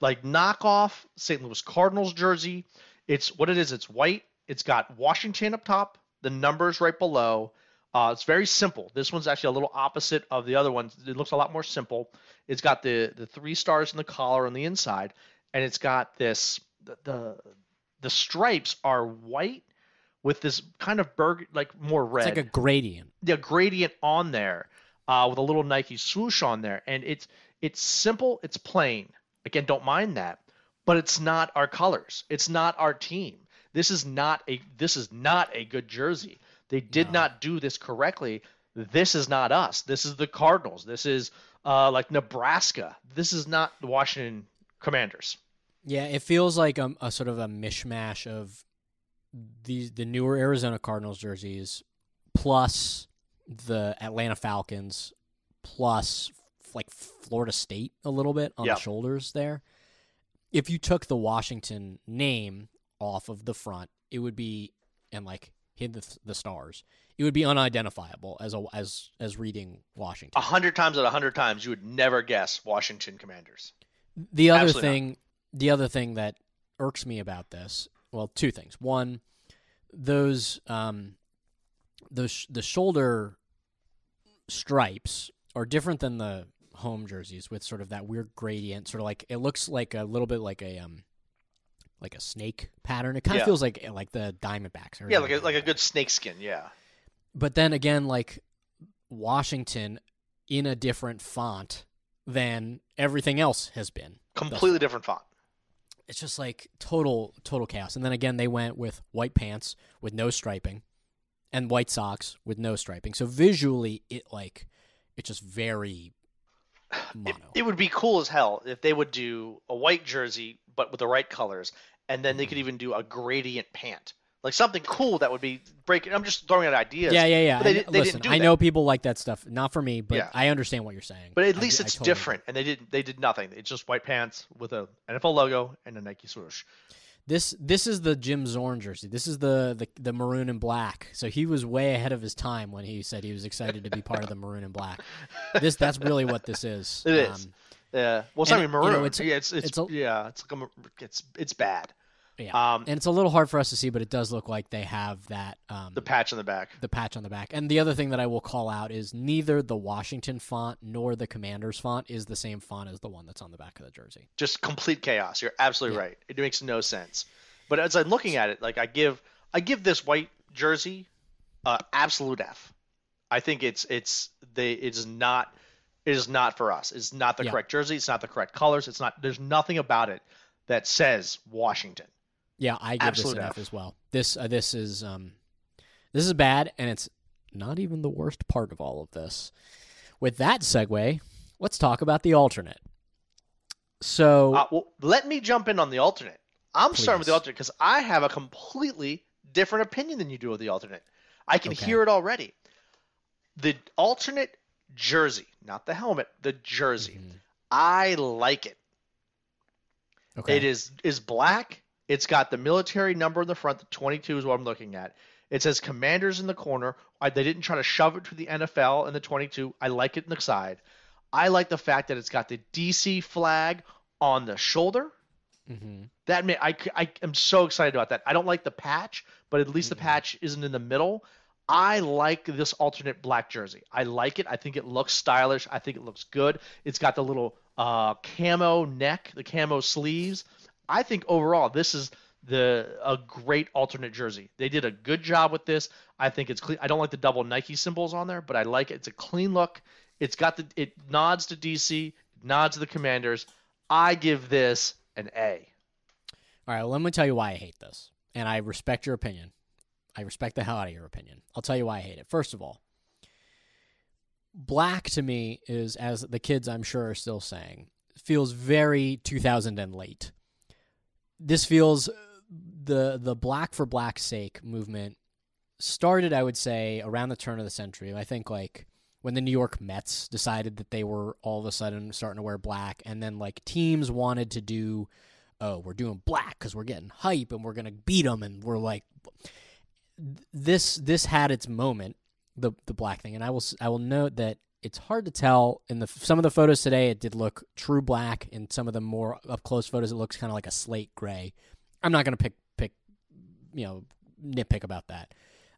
like knockoff St. Louis Cardinals jersey. It's what it is. It's white. It's got Washington up top, the numbers right below. Uh, it's very simple. This one's actually a little opposite of the other ones. It looks a lot more simple. It's got the the three stars in the collar on the inside, and it's got this the the, the stripes are white with this kind of burg like more red It's like a gradient. the gradient on there uh, with a little Nike swoosh on there, and it's it's simple, it's plain. Again, don't mind that, but it's not our colors. It's not our team. This is not a this is not a good jersey. They did not do this correctly. This is not us. This is the Cardinals. This is uh, like Nebraska. This is not the Washington Commanders. Yeah, it feels like a, a sort of a mishmash of these the newer Arizona Cardinals jerseys plus the Atlanta Falcons plus like Florida State a little bit on the shoulders there. If you took the Washington name off of the front, it would be and like hid the the stars. It would be unidentifiable as a as as reading Washington. A hundred times out of a hundred times, you would never guess Washington Commanders. The other Absolutely not. thing, the other thing that irks me about this, well, two things. One, those um, those the shoulder stripes are different than the home jerseys with sort of that weird gradient, sort of like it looks like a little bit like a um like a snake pattern. It kind of Yeah. feels like like the Diamondbacks. Yeah, like a, like a good snakeskin. Yeah. But then again, like Washington in a different font than everything else has been. Completely different font. it's just like total total chaos. And then again, they went with white pants with no striping, and white socks with no striping. So visually, it like it's just very It, mono. it would be cool as hell if they would do a white jersey but with the right colors, and then they Mm-hmm. could even do a gradient pant, like something cool that would be breaking. I'm just throwing out ideas. yeah, yeah, yeah. But they, I- they listen, I that. know people like that stuff. Not for me, but Yeah. I understand what you're saying. But at least I it's totally do. different, and they didn't. They did nothing. It's just white pants with a NFL logo and a Nike swoosh. This this is the Jim Zorn jersey. This is the, the the maroon and black. So he was way ahead of his time when he said he was excited to be part of the maroon and black. This that's really what this is. It is. Yeah. Well, it's And not even you know, maroon. it's- yeah, it's it's, it's a- yeah. It's like a, it's it's bad. yeah. Um, and it's a little hard for us to see, but it does look like they have that um, the patch on the back. the patch on the back. And the other thing that I will call out is neither the Washington font nor the Commanders font is the same font as the one that's on the back of the jersey. just complete chaos. You're absolutely Yeah. right. It makes no sense. But as I'm looking at it, like I give I give this white jersey uh, absolute F. I think it's it's they it is not it is not for us. It's not the Yeah. correct jersey. It's not the correct colors. It's not. There's nothing about it that says Washington. Yeah, I give Absolute this an F F. as well. This uh, this is um this is bad, and it's not even the worst part of all of this. With that segue, let's talk about the alternate. So Uh, well, let me jump in on the alternate. I'm starting with the alternate because I have a completely different opinion than you do of the alternate. I can Okay. hear it already. The alternate jersey, not the helmet, the jersey. Mhm. I like it. okay, It is is black. It's got the military number in the front. The 22 is what I'm looking at. It says Commanders in the corner. I, they didn't try to shove it to the NFL in the 22. I like it in the side. I like the fact that it's got the DC flag on the shoulder. Mhm. That may, I, I am so excited about that. I don't like the patch, but at least the patch isn't in the middle. I like this alternate black jersey. I like it. I think it looks stylish. I think it looks good. It's got the little uh, camo neck, the camo sleeves. I think overall this is the a great alternate jersey. They did a good job with this. I think it's clean. I don't like the double Nike symbols on there, but I like it. It's a clean look. It's got the it nods to DC, nods to the Commanders. I give this an A. All right, well, let me tell you why I hate this. And I respect your opinion. I respect the hell out of your opinion. I'll tell you why I hate it. First of all, black to me is, as the kids I'm sure are still saying, feels very 2000 and late. This feels uh, the the black for black's sake movement started, I would say, around the turn of the century. I think like when the New York Mets decided that they were all of a sudden starting to wear black, and then like teams wanted to do, oh, we're doing black because we're getting hype and we're gonna beat them, and we're like, this this had its moment, the the black thing, and I will I will note that it's hard to tell in the some of the photos today. It did look true black, in some of the more up close photos, it looks kind of like a slate gray. I'm not gonna pick pick, you know, nitpick about that.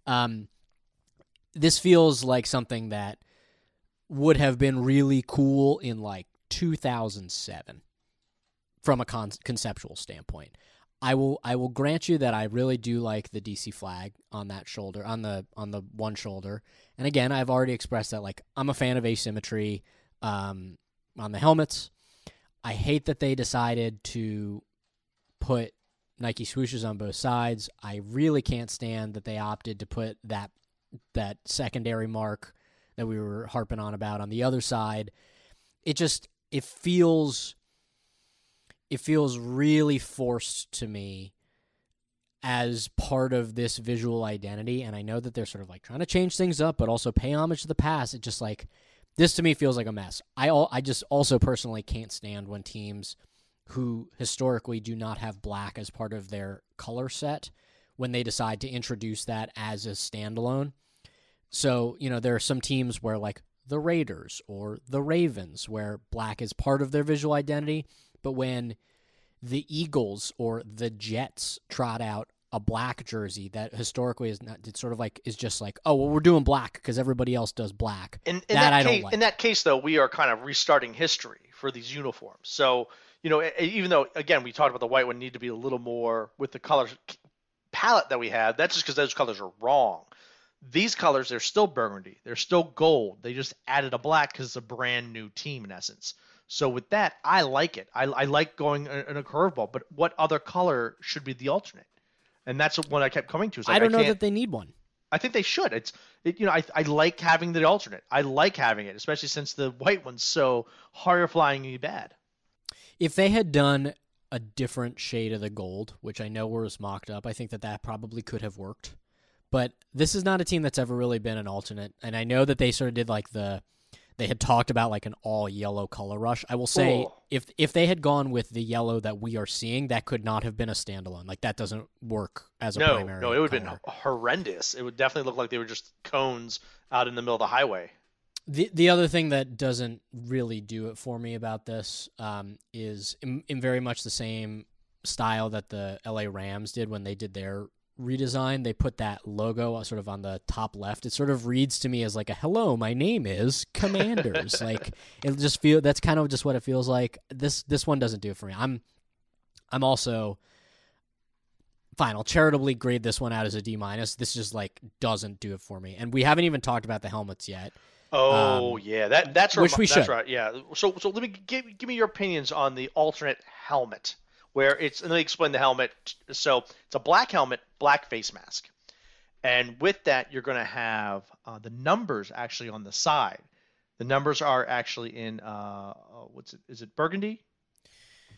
Um, this feels like something that would have been really cool in like 2007 from a con- conceptual standpoint. I will I will grant you that I really do like the DC flag on that shoulder on the on the one shoulder. And again, I've already expressed that like I'm a fan of asymmetry um, on the helmets. I hate that they decided to put Nike swooshes on both sides. I really can't stand that they opted to put that that secondary mark that we were harping on about on the other side. It just it feels it feels really forced to me as part of this visual identity and I know that they're sort of like trying to change things up but also pay homage to the past. It just like this to me feels like a mess. I all, I just also personally can't stand when teams who historically do not have black as part of their color set when they decide to introduce that as a standalone. So, you know, there are some teams where like the Raiders or the Ravens where black is part of their visual identity, but when the Eagles or the Jets trot out a black jersey that historically is not it's sort of like is just like oh well we're doing black because everybody else does black in, in that, that case, like. in that case though we are kind of restarting history for these uniforms so you know, even though again we talked about the white one need to be a little more with the color palette that we have. That's just because those colors are wrong. These colors, they're still burgundy. They're still gold. They just added a black because it's a brand new team in essence. So with that, I like it. I, I like going in a curveball. But what other color should be the alternate? And that's what I kept coming to. Like, I don't I know that they need one. I think they should. It's it, you know I, I like having the alternate. I like having it, especially since the white one's so horrifyingly bad. If they had done a different shade of the gold, which I know was mocked up, I think that that probably could have worked. But this is not a team that's ever really been an alternate, and I know that they sort of did like the they had talked about like an all yellow color rush. I will say Ooh. if if they had gone with the yellow that we are seeing, that could not have been a standalone. Like that doesn't work as a no, primary. No, it would have been horrendous. It would definitely look like they were just cones out in the middle of the highway. The the other thing that doesn't really do it for me about this um, is in, in, very much the same style that the LA Rams did when they did their redesign. They put that logo sort of on the top left. It sort of reads to me as like a "Hello, my name is Commanders." like it just feel that's kind of just what it feels like. This this one doesn't do it for me. I'm I'm also fine. I'll charitably grade this one out as a D minus. This just like doesn't do it for me. And we haven't even talked about the helmets yet. Oh um, yeah, that that's which we that's should. right. Yeah. So so let me give give me your opinions on the alternate helmet, where it's let me explain the helmet. So it's a black helmet, black face mask, and with that you're going to have uh, the numbers actually on the side. The numbers are actually in uh, uh what's it? Is it burgundy?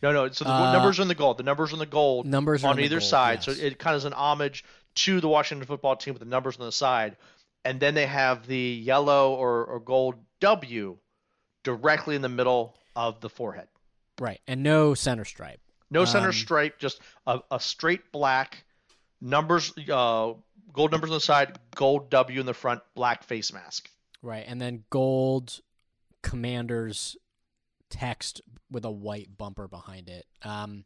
No, no. So the uh, numbers are in the gold. The numbers are in the gold. Numbers on either gold, side. Yes. So it kind of is an homage to the Washington football team with the numbers on the side and then they have the yellow or, or gold W directly in the middle of the forehead. Right, and no center stripe. No center um, stripe, just a, a, straight black numbers, uh, gold numbers on the side, gold W in the front, black face mask. Right, and then gold commanders text with a white bumper behind it. Um,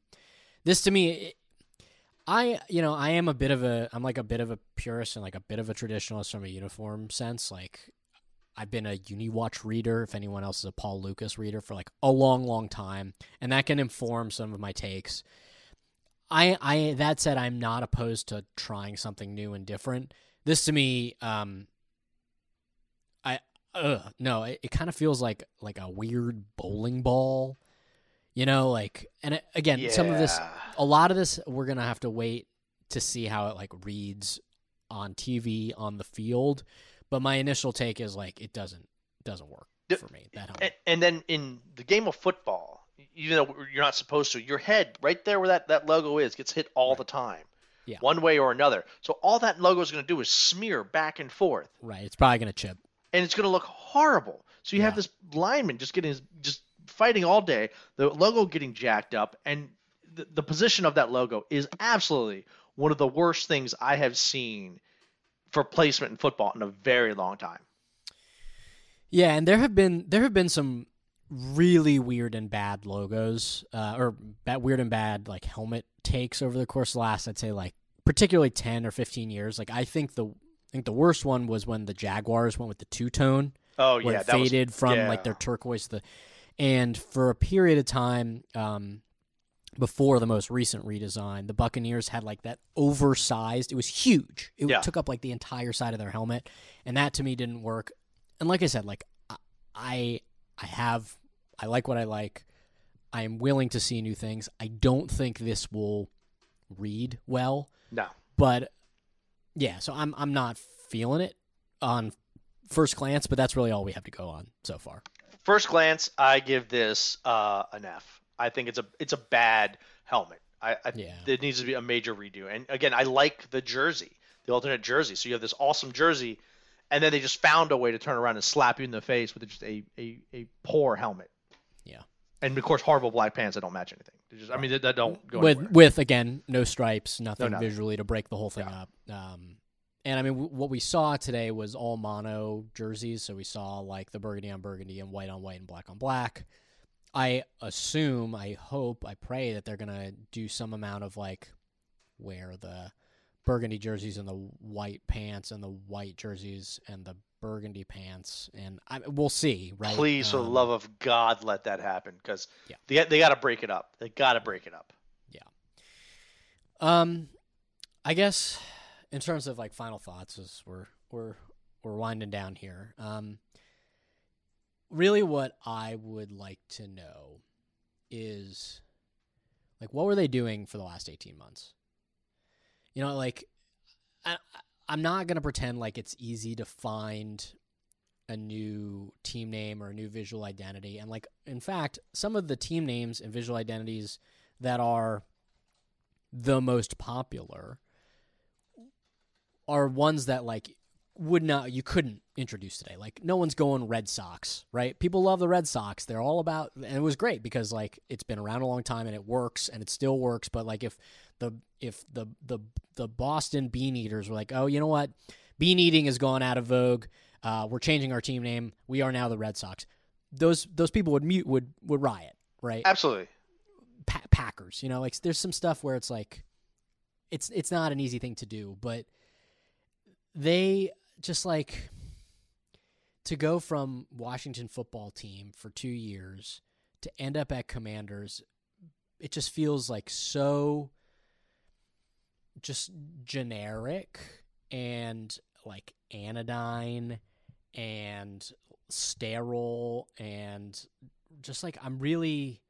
this to me, I, you know, I am a bit of a, I'm like a bit of a purist and like a bit of a traditionalist from a uniform sense. Like, I've been a Uniwatch reader, if anyone else is a Paul Lukas reader, for like a long, long time, and that can inform some of my takes. I, I, that said, I'm not opposed to trying something new and different. This to me, um, I, ugh, no, it, it kind of feels like like a weird bowling ball you know, like, and it, again, yeah. some of this, a lot of this, we're gonna have to wait to see how it like reads on TV on the field. But my initial take is like it doesn't doesn't work for me. That and, and then in the game of football, even though you're not supposed to, your head right there where that, that logo is gets hit all right. the time. Yeah. one way or another. So all that logo is going to do is smear back and forth, Right. It's probably gonna chip. and it's going to look horrible. So you have this lineman just getting his, just fighting all day, the logo getting jacked up, and the, the position of that logo is absolutely one of the worst things I have seen for placement in football in a very long time. Yeah, and there have been there have been some really weird and bad logos, uh, or bad, weird and bad like helmet takes over the course of the last, I'd say like particularly ten or fifteen years. Like I think the I think the worst one was when the Jaguars went with the two tone, Oh yeah, that was- faded from yeah. like their turquoise the, and for a period of time, um, before the most recent redesign, the Buccaneers had like that oversized. It was huge. It Yeah. took up like the entire side of their helmet, and that to me didn't work. And like I said, like I- I, have, I like what I like. I am willing to see new things. I don't think this will read well, no. but yeah. So I'm I'm not feeling it on first glance, but that's really all we have to go on so far. First glance, I give this uh, an F. I think it's a it's a bad helmet. I, I Yeah. it needs to be a major redo. And again, I like the jersey, the alternate jersey. So you have this awesome jersey, and then they just found a way to turn around and slap you in the face with just a a, a poor helmet. Yeah. And of course, horrible black pants that don't match anything. They just, I mean, that, don't go with anywhere. with again no stripes, nothing nothing. visually to break the whole thing Yeah. up. Um, and I mean, w- what we saw today was all mono jerseys. So we saw like the burgundy on burgundy and white on white and black on black. I assume, I hope, I pray that they're gonna do some amount of like wear the burgundy jerseys and the white pants and the white jerseys and the burgundy pants, and I, we'll see. Right? Please, for the Um, love of God, let that happen because Yeah. they they got to break it up. They got to break it up. Yeah um, I guess in terms of like final thoughts, as we're we're we're winding down here. Um, really, what I would like to know is like what were they doing for the last eighteen months? You know, like I, I'm not gonna pretend like it's easy to find a new team name or a new visual identity, and like in fact, some of the team names and visual identities that are the most popular are ones that like would not you couldn't introduce today. Like no one's going Red Sox, right? People love the Red Sox. They're all about and it was great because like it's been around a long time and it works and it still works, but like if the if the the the Boston Bean Eaters were like, "Oh, you know what? Bean eating has gone out of vogue. Uh, we're changing our team name. We are now the Red Sox." Those those people would mute would would riot, right? Absolutely. pa- Packers. You know, like there's some stuff where it's like it's it's not an easy thing to do, but they just like to go from Washington football team for 2 years to end up at Commanders it just feels like so just generic and like anodyne and sterile and just like I'm really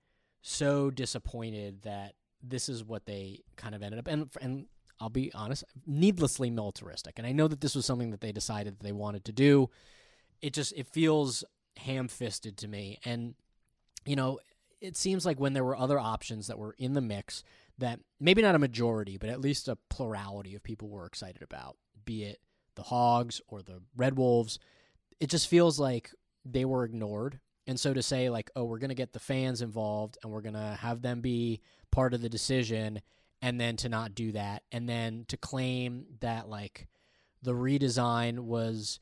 so disappointed that this is what they kind of ended up and and I'll be honest, needlessly militaristic. And I know that this was something that they decided that they wanted to do. It just it feels ham-fisted to me and you know, it seems like when there were other options that were in the mix that maybe not a majority, but at least a plurality of people were excited about, be it the Hogs or the Red Wolves, it just feels like they were ignored. And so to say like, oh, we're going to get the fans involved and we're going to have them be part of the decision and then to not do that and then to claim that like the redesign was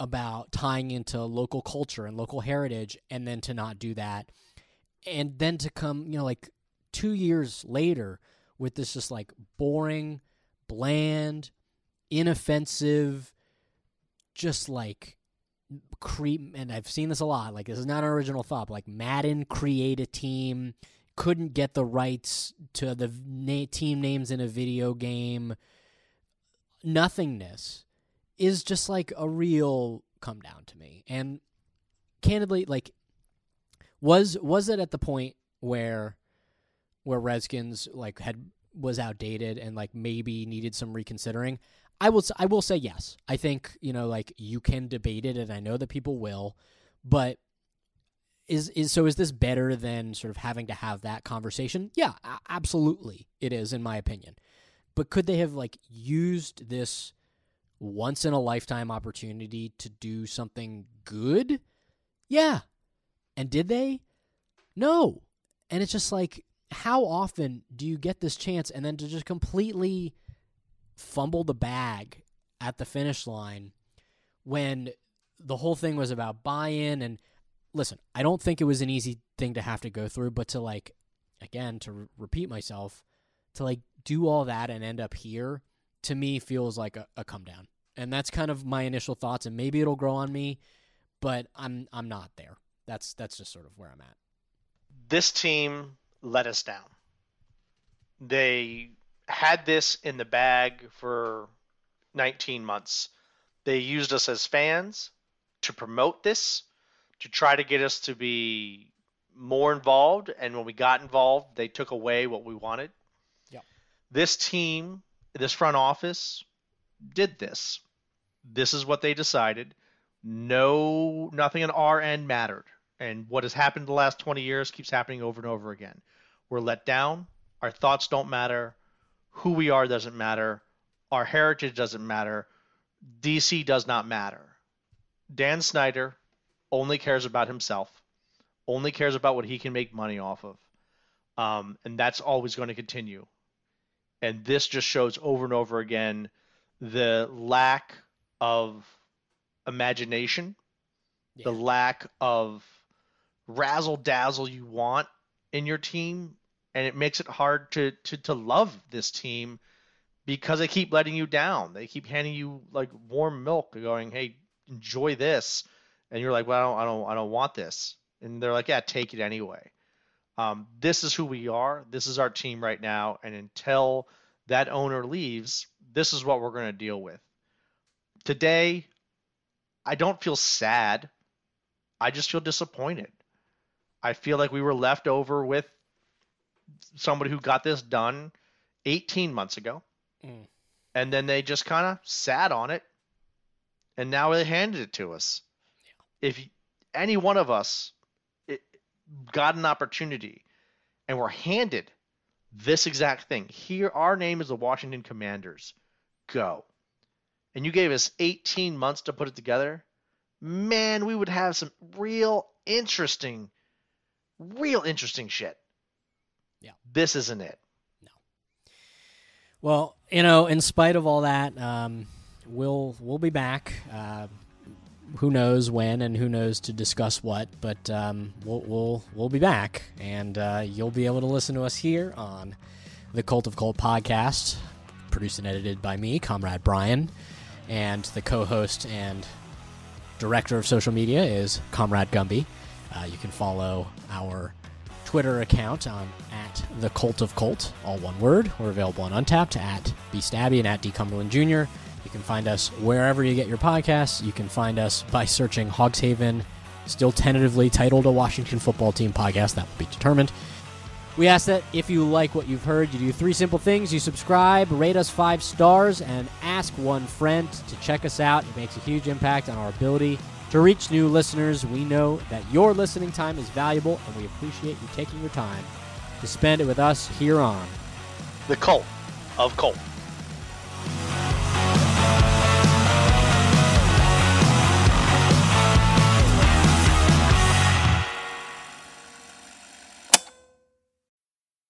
about tying into local culture and local heritage and then to not do that. And then to come you know like 2 years later with this just like boring bland inoffensive just like creep and I've seen this a lot like this is not an original thought but like Madden create a team couldn't get the rights to the na- team names in a video game. Nothingness is just like a real come down to me. And candidly like was was it at the point where where Redskins like had was outdated and like maybe needed some reconsidering? I will I will say yes. I think you know like you can debate it and I know that people will but is is so is this better than sort of having to have that conversation yeah absolutely it is in my opinion but could they have like used this once in a lifetime opportunity to do something good? Yeah. And did they? No. And it's just like how often do you get this chance and then to just completely fumble the bag at the finish line when the whole thing was about buy-in and listen, I don't think it was an easy thing to have to go through, but to like again to re- repeat myself, to like do all that and end up here to me feels like a, a come down. And that's kind of my initial thoughts and maybe it'll grow on me, but I'm I'm not there. That's that's just sort of where I'm at. This team let us down. They had this in the bag for 19 months. They used us as fans to promote this, to try to get us to be more involved. And when we got involved, they took away what we wanted. Yeah. This team, this front office, did this. This is what they decided. No, nothing on our end mattered. And what has happened the last 20 years keeps happening over and over again. We're let down. Our thoughts don't matter. Who we are doesn't matter. Our heritage doesn't matter. DC does not matter. Dan Snyder only cares about himself, only cares about what he can make money off of. Um, and that's always going to continue. And this just shows over and over again the lack of imagination, Yeah. the lack of razzle dazzle you want in your team, and it makes it hard to, to to love this team because they keep letting you down. They keep handing you like warm milk, going, "Hey, enjoy this," and you're like, "Well, I don't, I don't, I don't want this," and they're like, "Yeah, take it anyway." Um, this is who we are. This is our team right now, and until that owner leaves, this is what we're going to deal with. Today, I don't feel sad. I just feel disappointed. I feel like we were left over with somebody who got this done 18 months ago. Mm. And then they just kind of sat on it. And now they handed it to us. If any one of us got an opportunity and were handed this exact thing, here, our name is the Washington Commanders. Go. And you gave us 18 months to put it together. Man, we would have some real interesting, real interesting shit. Yeah. This isn't it. No. Well, you know, in spite of all that, um, we'll we'll be back. Uh, who knows when and who knows to discuss what, but um, we'll we'll we'll be back, and uh, you'll be able to listen to us here on the Cult of Colt podcast, produced and edited by me, Comrade Bryan, and the co-host and director of social media is Comrade Gumbi. Uh, you can follow our Twitter account on at the Cult of Colt, all one word. We're available on Untapped at Beastabby and at D Cumberland Jr. You can find us wherever you get your podcasts. You can find us by searching Hogshaven, still tentatively titled a Washington football team podcast. That will be determined. We ask that if you like what you've heard, you do three simple things. You subscribe, rate us five stars, and ask one friend to check us out. It makes a huge impact on our ability to reach new listeners. We know that your listening time is valuable, and we appreciate you taking your time to spend it with us here on. The cult of Colt.